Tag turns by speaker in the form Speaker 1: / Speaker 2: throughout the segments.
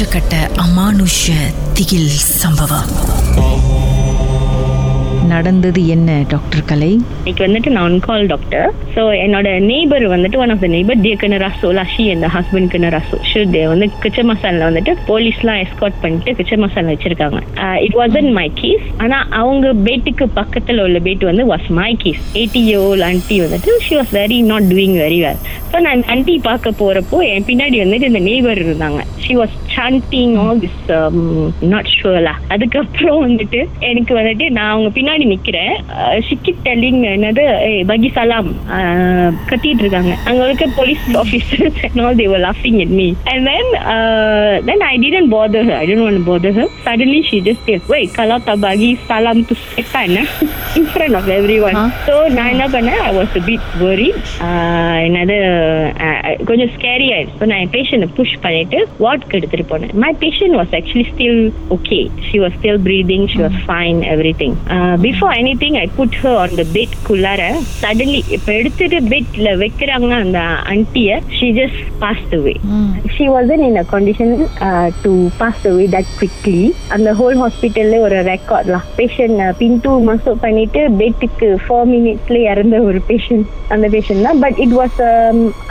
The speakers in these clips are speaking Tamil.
Speaker 1: உச்சக்கட்ட அமானுஷ திகில் சம்பவம்.
Speaker 2: நடந்தது என்ன டாக்டர் கலை?
Speaker 3: இன்னைக்கு வந்துட்டு நான் கால் டாக்டர் ஸோ என்னோட நெய்பர் வந்துட்டு ஒன் ஆஃப் த நெய்பர் டியக்கன ரசோ லஷி அந்த ஹஸ்பண்ட் கன ரசோ ஷுட் வந்து கிச்ச மசாலில் வந்துட்டு போலீஸ்லாம் எஸ்கார்ட் பண்ணிட்டு கிச்ச மசாலா வச்சிருக்காங்க இட் அன் மை கீஸ் ஆனால் அவங்க பேட்டுக்கு பக்கத்தில் உள்ள பேட் வந்து was my keys eighty year old aunty வந்துட்டு she was very not doing very well so நான் ஆண்டி பார்க்க போகிறப்போ என் பின்னாடி வந்துட்டு இந்த நெய்பர் இருந்தாங்க. She was chanting all this not ஷுவலா அதுக்கப்புறம் வந்துட்டு எனக்கு வந்துட்டு நான் அவங்க பின்னாடி நிக்கிறேன் ஷிக்கி டெல்லிங் என்னது "ஏய், பகி சலாம் அஹ், கத்திட்டு இருக்காங்க அங்க இருக்க police officers and all they were laughing at me and then uh, then I didn't bother her I didn't want to bother her suddenly she just said wait kalau tak bagi salam to setan eh?" in front of everyone
Speaker 2: Huh?
Speaker 3: so நான் என்ன பண்ணேன் I was a bit worried uh, என்னது uh, கொஞ்சம் ஸ்கேரி ஆயிடுச்சு ஸோ நான் என் பேஷண்ட்டை புஷ் பண்ணிட்டு வார்ட்க்கு எடுத்துட்டு போனேன் my patient was actually still okay she was still breathing she was fine everything before anything I put her on the bed குள்ளார suddenly இப்போ எடுத்துட்டு பெட்ல வைக்கிறாங்க அந்த அண்டியை she just passed away she wasn't in a condition to pass away that quickly அந்த ஹோல் ஹாஸ்பிட்டல்ல ஒரு ரெக்கார்ட்லாம் பேஷண்ட் பின்டூ மசூப் பண்ணிட்டு பெட்டுக்கு ஃபோர் மினிட்ஸ்ல இறந்த ஒரு பேஷண்ட் அந்த பேஷண்ட் தான் பட் இட் வாஸ்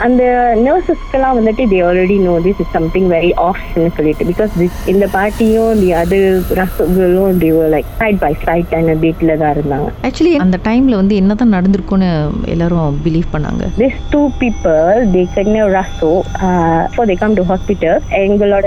Speaker 3: அந்த நர்சஸ்க்கெல்லாம் வந்துட்டு they already know this is something very ஆஃப்னு சொல்லிட்டு பிகாஸ் இந்த பார்ட்டியும் தி அது ரசங்களும் the like side by side அந்த பெட்ல தான் இருந்தாங்க
Speaker 2: ஆக்சுவலி அந்த டைம்ல வந்து என்னதான் நடந்திருக்கும்னு எல்லாரும் பிலீவ் பண்ணாங்க
Speaker 3: two people they kena raso uh, before they come to hospital எங்களோட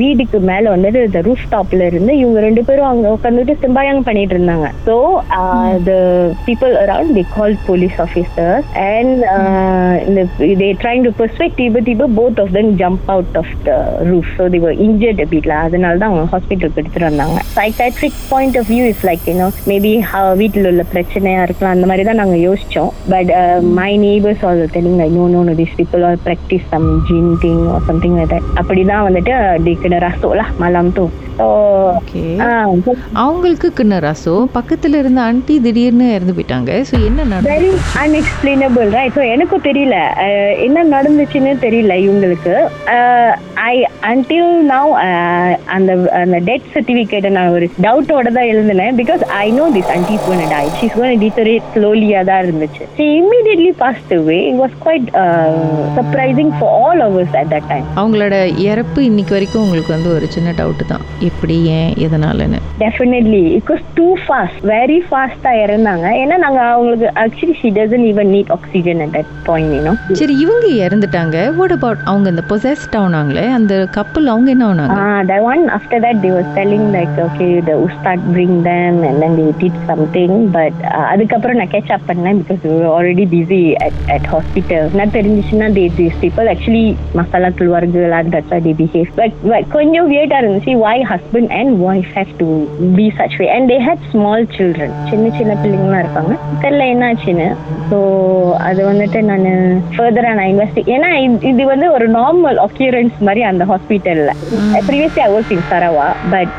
Speaker 3: வீட்டுக்கு மேல வந்துட்டு இந்த ரூஃப் டாப்ல இருந்து இவங்க ரெண்டு பேரும் அங்க உட்காந்துட்டு சிம்பாயம் பண்ணிட்டு இருந்தாங்க so uh, the people around they called police officers and uh, the, they trying to persuade tiba tiba both of them jump out of the roof so they were injured a bit lah அதனால தான் அவங்க ஹாஸ்பிட்டலுக்கு எடுத்துட்டு வந்தாங்க psychiatric point of view is like you know maybe how வீட்டில் உள்ள பிரச்சனையா இருக்கலாம் அந்த மாதிரி தான் நாங்க யோசிச்சோம். But my neighbors all telling like no no no these people all practice some jinn thing or something like that. அப்படிதான் வந்துட்டு they kena rasuk lah malam tu so
Speaker 2: okay
Speaker 3: ah,
Speaker 2: அவங்களுக்கு கிண்ணராசோ பக்கத்துல இருந்த ஆண்டி திடீர்னு இறந்து போயிட்டாங்க. ஸோ என்ன
Speaker 3: வெரி அன்எக்ஸ்பிளைனபிள் ரைட் ஸோ எனக்கும் தெரியல. என்ன நடந்துச்சுன்னு தெரியல இவங்களுக்கு. ஐ அன்டில் நவ் அந்த அந்த டெத் சர்டிஃபிகேட்டை நான் ஒரு டவுட்டோட தான் எழுதினேன். Because I know aunty is gone die she's gone deteriorate ஸ்லோலியாக தான் இருந்துச்சு. She immediately passed away it was quite surprising for all ours at that time
Speaker 2: அவங்களோட இறப்பு இன்னைக்கு வரைக்கும் உங்களுக்கு வந்து ஒரு சின்ன டவுட் தான். எப்படி ஏன் எதனாலன்னு?
Speaker 3: Definitely was too fast very ஃபாஸ்ட்டாக இறந்தாங்க. ஏன்னா நாங்கள் அவங்களுக்கு actually she doesn't even need oxygen at that point you know
Speaker 2: சரி இவங்க இறந்துட்டாங்க. வாட் அபவுட் அவங்க இந்த பொசஸ்ட் ஆனாங்களே? அந்த கப்பல் அவங்க என்ன ஆனாங்க?
Speaker 3: Ah, that one after that they was telling like okay the ustad bring them and then they did something but uh, அதுக்கப்புறம் நான் catch up பண்ணேன் because we were already busy at at hospital நான் தெரிஞ்சிச்சுன்னா they these people actually masala துள்வார்கள் and that's why they behave but but கொஞ்சம் weird இருந்துச்சு why husband and wife have to be such way and they had small children சின்ன சின்ன பிள்ளைங்களாம் இருப்பாங்க தெரியல என்னாச்சுன்னு ஸோ அது வந்துட்டு நான் ஃபர்தராக நான் இன்வெஸ்டி ஏன்னா இது- இது வந்து ஒரு நார்மல் அக்யூரன்ஸ் மாதிரி அந்த ஹாஸ்பிட்டல்ல previously I work in Sarawak but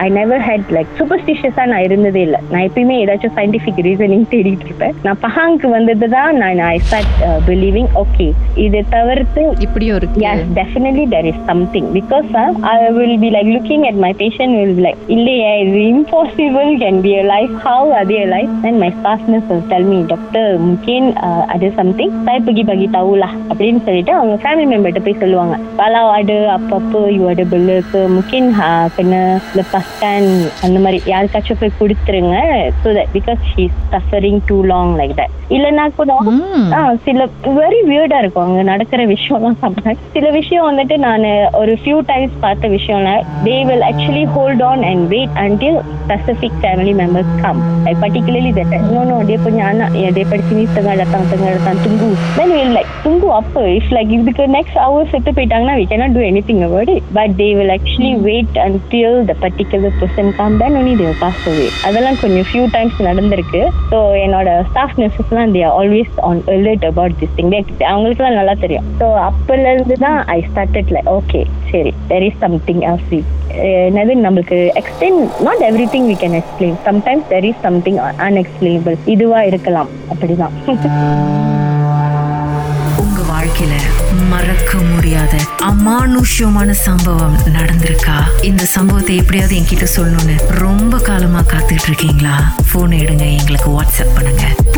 Speaker 3: I never had like சூப்பர்ஸ்டிஷியஸாக நான் இருந்ததே இல்லை நான் எப்பயுமே ஏதாச்சும் சயின்டிஃபிக் ரீசனிங் தேடிட்டு இருப்பேன் நான் பஹாங்க்கு வந்தது தான் நான் ஐ ஸ்டார்ட் பிலீவிங் ஓகே இதை தவிர்த்து
Speaker 2: இப்படியும் இருக்கு
Speaker 3: Yes, definitely there is something because uh, I will be like looking at my patient will be like, இல்லையே இது impossible can be alive. How are they alive? Then my staff nurse will tell me, doctor mungkin uh, ada something. Saya pergi bagi tahu lah அப்படின்னு சொல்லிட்டு அவங்க ஃபேமிலி மெம்பர்கிட்ட போய் சொல்லுவாங்க kalau ada apa-apa you ada bela ke mungkin uh, kena lepaskan அந்த மாதிரி யாருக்காச்சும் போய் கொடுத்துருங்க so that because she's suffering too long like that இல்லைன்னா கூட
Speaker 2: ம்.
Speaker 3: ஆ, சில வெரி வியர்டா இருக்கும் அங்க நடக்கிற விஷயம்லாம் சம்டைம்ஸ் சில விஷயம் வந்துட்டு நான் ஒரு ஃபியூ டைம்ஸ் பார்த்த விஷயம்ல they will actually hold on and wait until specific family members come like particularly that no no dia punya anak ya daripada sini tengah datang tengah datang tunggu then we'll like tunggu apa if like இதுக்கு next hour செத்து போயிட்டாங்கன்னா we cannot do anything about it but they will actually wait until the particular person come then only they will pass away அதெல்லாம் கொஞ்சம் ஃபியூ டைம்ஸ் நடந்திருக்கு. ஸோ என்னோட ஸ்டாஃப் நர்சஸ்லாம் they always on alert about this thing அவங்களுக்குலாம் நல்லா தெரியும். ஸோ அப்போலேருந்து தான் ஐ ஸ்டார்டட் லைக் ஓகே சரி தெர் இஸ் சம்திங் எல்ஸ் என்னது நம்மளுக்கு explain not everything we can explain sometimes there is something unexplainable இதுவாக இருக்கலாம். அப்படிதான்.
Speaker 1: வாழ்க்கையில மறக்க முடியாத அமானுஷ்யமான சம்பவம் நடந்திருக்கா? இந்த சம்பவத்தை எப்படியாவது என்கிட்ட சொல்லணும்னு ரொம்ப காலமா காத்துட்டு இருக்கீங்களா? போன் எடுங்க எங்களுக்கு வாட்ஸ்அப் பண்ணுங்க.